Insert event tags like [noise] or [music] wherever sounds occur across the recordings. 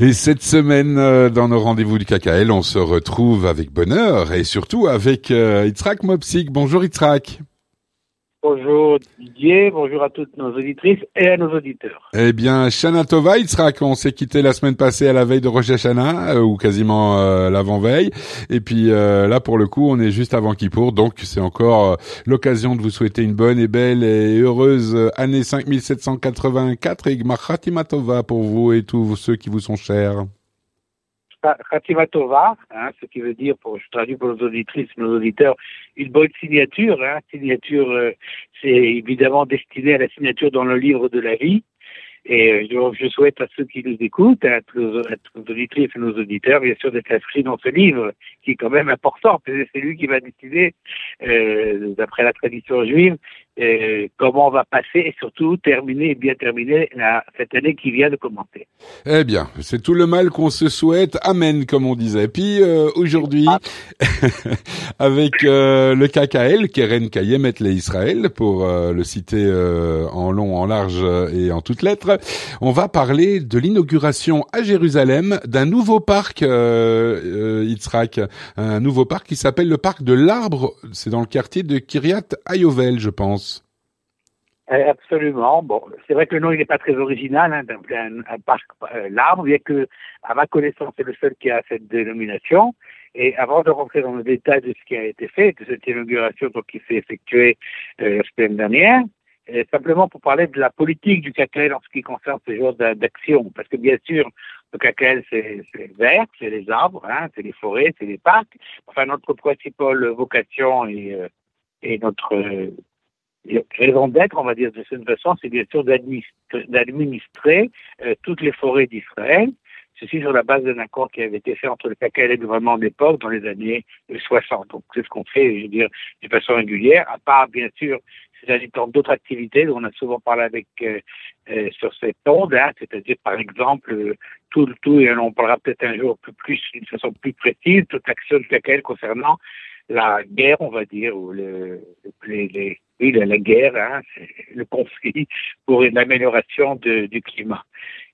Et cette semaine, euh, dans nos rendez-vous du KKL, on se retrouve avec bonheur et surtout avec euh, Itzrak Mopsik. Bonjour Itzrak. Bonjour Didier, bonjour à toutes nos auditrices et à nos auditeurs. Eh bien, Shana Tova, Itzrak, on s'est quitté la semaine passée à la veille de Rosh Hashanah, euh, ou quasiment euh, l'avant-veille. Et puis euh, là, pour le coup, on est juste avant Kippour, donc c'est encore l'occasion de vous souhaiter une bonne et belle et heureuse année 5784 et Gmar Tova pour vous et tous ceux qui vous sont chers. Khatima Tova, hein, ce qui veut dire, je traduis pour nos auditrices, nos auditeurs, une bonne signature. Hein, signature, euh, c'est évidemment destiné à la signature dans le livre de la vie. Et euh, je souhaite à ceux qui nous écoutent, à nos, auditrices et nos auditeurs, bien sûr, d'être inscrits dans ce livre, qui est quand même important, parce que c'est lui qui va décider, euh, d'après la tradition juive, euh, comment on va passer et surtout terminer et bien terminer cette année qui vient de commencer. Eh bien, c'est tout le mal qu'on se souhaite. Amen, comme on disait. Puis euh, aujourd'hui, [laughs] avec euh, le KKL, Keren Kayem et Israël, pour euh, le citer en long, en large et en toutes lettres, on va parler de l'inauguration à Jérusalem d'un nouveau parc, Yitzhak, un nouveau parc qui s'appelle le parc de l'arbre. C'est dans le quartier de Kiryat Ayovel, je pense. Euh, absolument. Bon, c'est vrai que le nom il n'est pas très original, hein, un, un, parc euh, l'arbre, bien que, à ma connaissance, c'est le seul qui a cette dénomination. Et avant de rentrer dans le détail de ce qui a été fait, de cette inauguration donc, qui s'est effectuée euh, la semaine dernière, simplement pour parler de la politique du CACL en ce qui concerne ce genre d'action. Parce que bien sûr, le CACL, c'est vert, c'est les arbres, hein, c'est les forêts, c'est les parcs. Enfin, notre principale vocation et, et notre raison d'être, on va dire de cette façon, c'est bien sûr d'administrer euh, toutes les forêts d'Israël. Ceci sur la base d'un accord qui avait été fait entre le KKL et le gouvernement d'époque dans les années 60. Donc c'est ce qu'on fait, je veux dire, de façon régulière, à part bien sûr c'est d'autres activités dont on a souvent parlé avec euh, euh, sur cette onde, hein, c'est-à-dire par exemple tout le tout, et on parlera peut-être un jour plus, d'une façon plus précise, toute action du KKL concernant la guerre, on va dire, ou le, les, les oui, la, guerre, hein, le conflit pour l'amélioration du climat.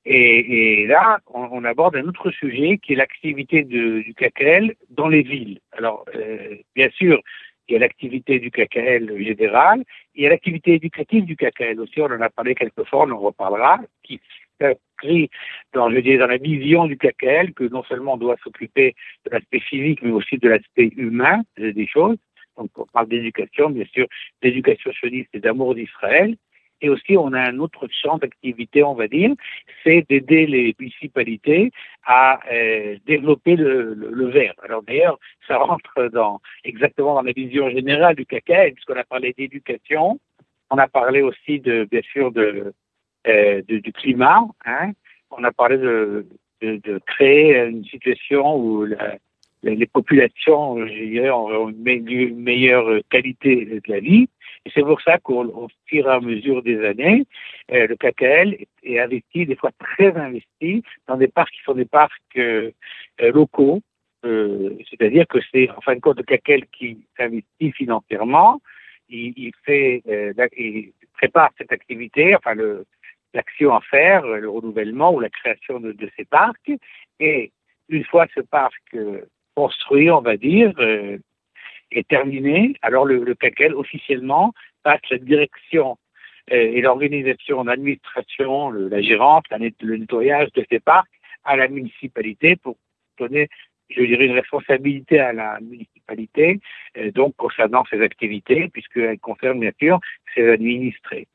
Et, et là, on, aborde un autre sujet qui est l'activité du KKL dans les villes. Alors, euh, bien sûr, il y a l'activité du KKL général, il y a l'activité éducative du KKL aussi, on en a parlé quelques fois, on en reparlera, qui s'inscrit dans, je dans la vision du KKL, que non seulement on doit s'occuper de l'aspect physique, mais aussi de l'aspect humain des choses. On parle d'éducation, bien sûr, d'éducation sioniste et d'amour d'Israël. Et aussi, on a un autre champ d'activité, on va dire, c'est d'aider les municipalités à euh, développer le, le, vert. Alors d'ailleurs, ça rentre dans exactement dans la vision générale du KKL, puisqu'on a parlé d'éducation, on a parlé aussi de, bien sûr, de, euh, du climat. Hein. On a parlé de, de, de, créer une situation où la, les populations, dirais, ont une meilleure qualité de la vie. Et c'est pour ça qu'au fur et à mesure des années, euh, le KKL est investi, des fois très investi, dans des parcs qui sont des parcs euh, euh, locaux. C'est-à-dire que c'est, en fin de compte, le KKL qui s'investit financièrement. Il, il fait, il prépare cette activité, enfin l'action à faire, le renouvellement ou la création de, de ces parcs. Et une fois ce parc construit, on va dire, euh, est terminé, alors le, le CACEL officiellement passe la direction euh, et l'organisation d'administration, la gérante, le nettoyage de ces parcs à la municipalité pour donner, je dirais, une responsabilité à la municipalité, euh, donc concernant ces activités, puisqu'elles concernent bien sûr ses administrés.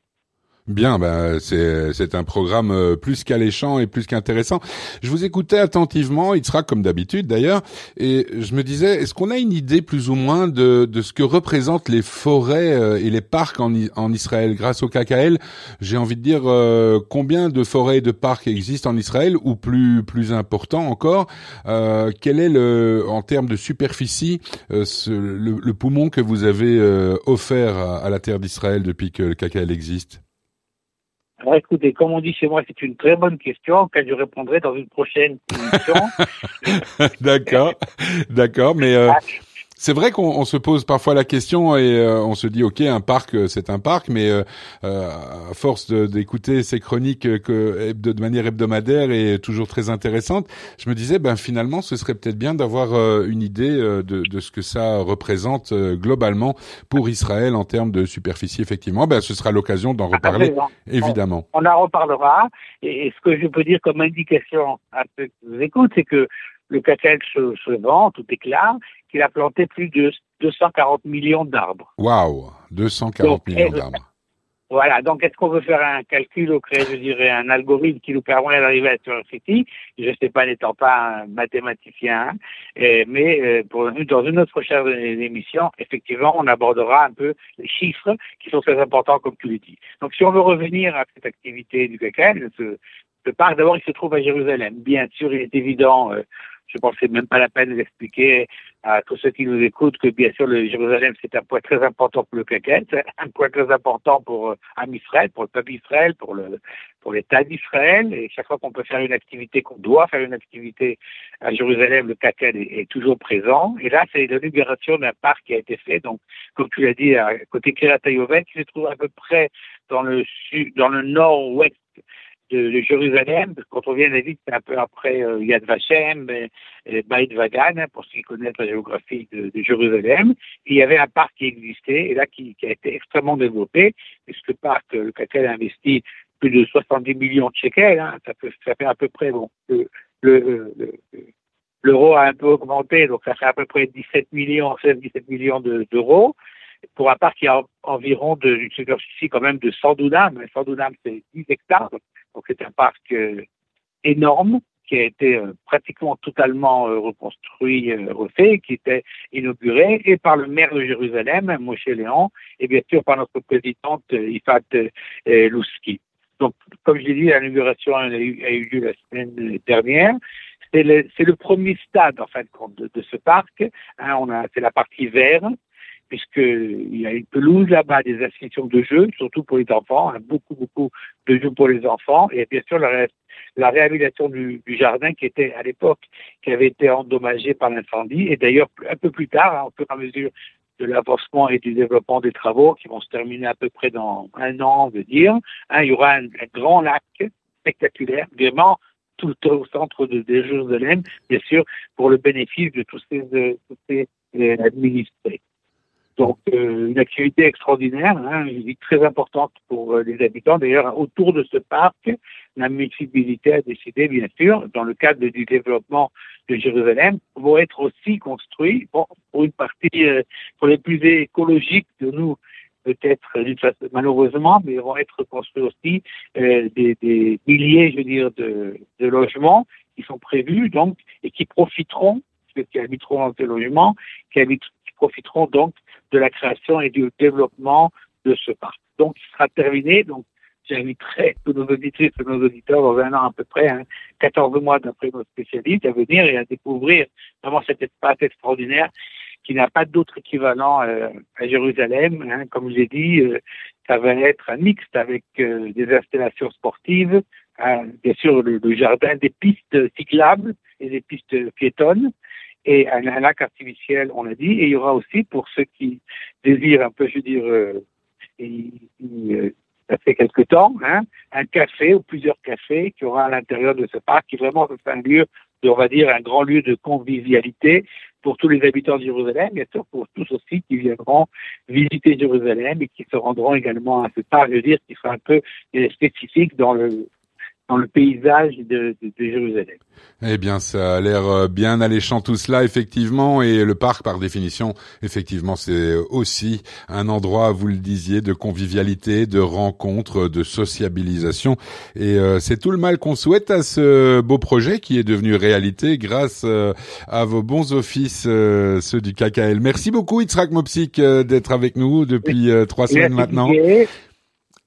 Bien, ben c'est un programme euh, plus qu'alléchant et plus qu'intéressant. Je vous écoutais attentivement, il sera comme d'habitude d'ailleurs, et je me disais, est-ce qu'on a une idée plus ou moins de de ce que représentent les forêts euh, et les parcs en en Israël? Grâce au KKL J'ai envie de dire euh, combien de forêts et de parcs existent en Israël ou plus plus important encore, quel est le en termes de superficie le, poumon que vous avez offert à, à la terre d'Israël depuis que le KKL existe? Alors écoutez, comme on dit chez moi, c'est une très bonne question auquel je répondrai dans une prochaine émission. [laughs] d'accord, d'accord, mais euh, C'est vrai qu'on se pose parfois la question et euh, on se dit ok un parc euh, c'est un parc mais euh, à force d'écouter ces chroniques que de manière hebdomadaire et toujours très intéressante, je me disais ben finalement ce serait peut-être bien d'avoir une idée de, de, ce que ça représente globalement pour Israël en termes de superficie effectivement. Ben ce sera l'occasion d'en reparler évidemment. On, en reparlera et, ce que je peux dire comme indication à ceux qui nous écoutent c'est que le cacao se, se, vend, tout est clair, qu'il a planté plus de 240 millions d'arbres. Waouh 240 millions d'arbres. Voilà, donc est-ce qu'on veut faire un calcul ou créer, je dirais, un algorithme qui nous permet d'arriver à City? Je ne sais pas, n'étant pas un mathématicien, hein, mais euh, pour, dans une autre prochaine émission, effectivement, on abordera un peu les chiffres qui sont très importants, comme tu l'as dit. Donc si on veut revenir à cette activité du ce, ce parc, d'abord, il se trouve à Jérusalem. Bien sûr, il est évident euh, je pense que c'est même pas la peine d'expliquer à tous ceux qui nous écoutent que bien sûr le Jérusalem c'est un point très important pour le Kaket, [laughs] un point très important pour euh, Israël, pour le peuple d'Israël, pour le pour l'État d'Israël. Et chaque fois qu'on peut faire une activité, qu'on doit faire une activité à Jérusalem, le Kaket est, toujours présent. Et là, c'est l'inauguration d'un parc qui a été fait. Donc, comme tu l'as dit, à côté Kiryat qui se trouve à peu près dans le sud, dans le nord-ouest de, de, Jérusalem, quand on vient vite, c'est un peu après euh, Yad Vashem, et, et Vagan, hein, pour ceux qui connaissent la géographie de, Jérusalem. il y avait un parc qui existait, et là, qui, a été extrêmement développé, puisque le parc, le CACEL a investi plus de 70 millions de shekels, hein, ça, peut, ça fait à peu près, bon, le, le, l'euro a un peu augmenté, donc ça fait à peu près 17 millions, 16-17 millions d'euros pour un parc qui a environ de, une superficie quand même de 100 dunams. 100 dunams, c'est 10 hectares. C'est un parc euh, énorme qui a été euh, pratiquement totalement euh, reconstruit, refait, qui était inauguré et par le maire de Jérusalem, Moshe Léon, et bien sûr par notre présidente Ifat Louski. Donc, comme je l'ai dit, l'inauguration a, eu lieu la semaine dernière. C'est le, le, premier stade, en fin de compte, de, ce parc. Hein, on a, c'est la partie verte puisqu'il y a une pelouse là-bas, des institutions de jeux, surtout pour les enfants, hein, beaucoup, beaucoup de jeux pour les enfants, et bien sûr la, réhabilitation du, jardin qui était à l'époque, qui avait été endommagé par l'incendie, et d'ailleurs un peu plus tard, hein, au fur et à mesure de l'avancement et du développement des travaux, qui vont se terminer à peu près dans un an, on veut dire, hein, il y aura un, grand lac spectaculaire, vraiment tout au centre de, de Jérusalem, bien sûr, pour le bénéfice de tous ces, tous ces euh, administrés. Donc euh, une activité extraordinaire, hein, très importante pour euh, les habitants. D'ailleurs, autour de ce parc, la municipalité a décidé, bien sûr, dans le cadre du développement de Jérusalem, vont être aussi construits, bon, pour une partie, euh, pour les plus écologiques de nous, peut-être malheureusement, mais vont être construits aussi des, des, milliers, je veux dire, de, de logements qui sont prévus, donc, et qui profiteront, ceux qui habiteront dans ces logements, qui, qui profiteront donc de la création et du développement de ce parc. Donc, il sera terminé. Donc, j'inviterai tous nos auditrices et nos auditeurs dans un an à peu près, hein, 14 mois d'après nos spécialistes, à venir et à découvrir vraiment cet espace extraordinaire qui n'a pas d'autre équivalent euh, à Jérusalem. Hein. Comme je l'ai dit, euh, ça va être un mixte avec euh, des installations sportives, hein, bien sûr le, jardin, des pistes cyclables et des pistes piétonnes, et un, lac artificiel, on l'a dit, et il y aura aussi pour ceux qui désirent un peu, je veux dire, euh, euh, ça fait quelque temps, hein, un café ou plusieurs cafés qui aura à l'intérieur de ce parc, qui vraiment c'est un lieu, de, on va dire, un grand lieu de convivialité pour tous les habitants de Jérusalem, bien sûr pour tous aussi qui viendront visiter Jérusalem et qui se rendront également à ce parc, je veux dire, qui sera un peu spécifique dans le dans le paysage de, de, de, Jérusalem. Eh bien, ça a l'air euh, bien alléchant tout cela, effectivement, et le parc, par définition, effectivement, c'est aussi un endroit, vous le disiez, de convivialité, de rencontre, de sociabilisation, et euh, c'est tout le mal qu'on souhaite à ce beau projet qui est devenu réalité grâce euh, à vos bons offices, ceux du KKL. Merci beaucoup, Itzrak Mopsik, d'être avec nous depuis trois semaines maintenant.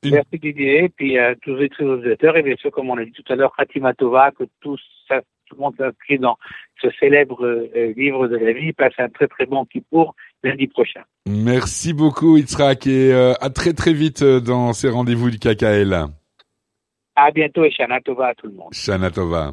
Merci Didier, puis à tous les auditeurs, et bien sûr, comme on a dit tout à l'heure, Fatima Tova, que tout, ça, tout le monde s'inscrit dans ce célèbre euh, livre de la vie, passe un très très bon pour lundi prochain. Merci beaucoup Itzrak, et euh, à très très vite euh, dans ces rendez-vous du KKL. À bientôt et Shana Tova à tout le monde. Shana Tova.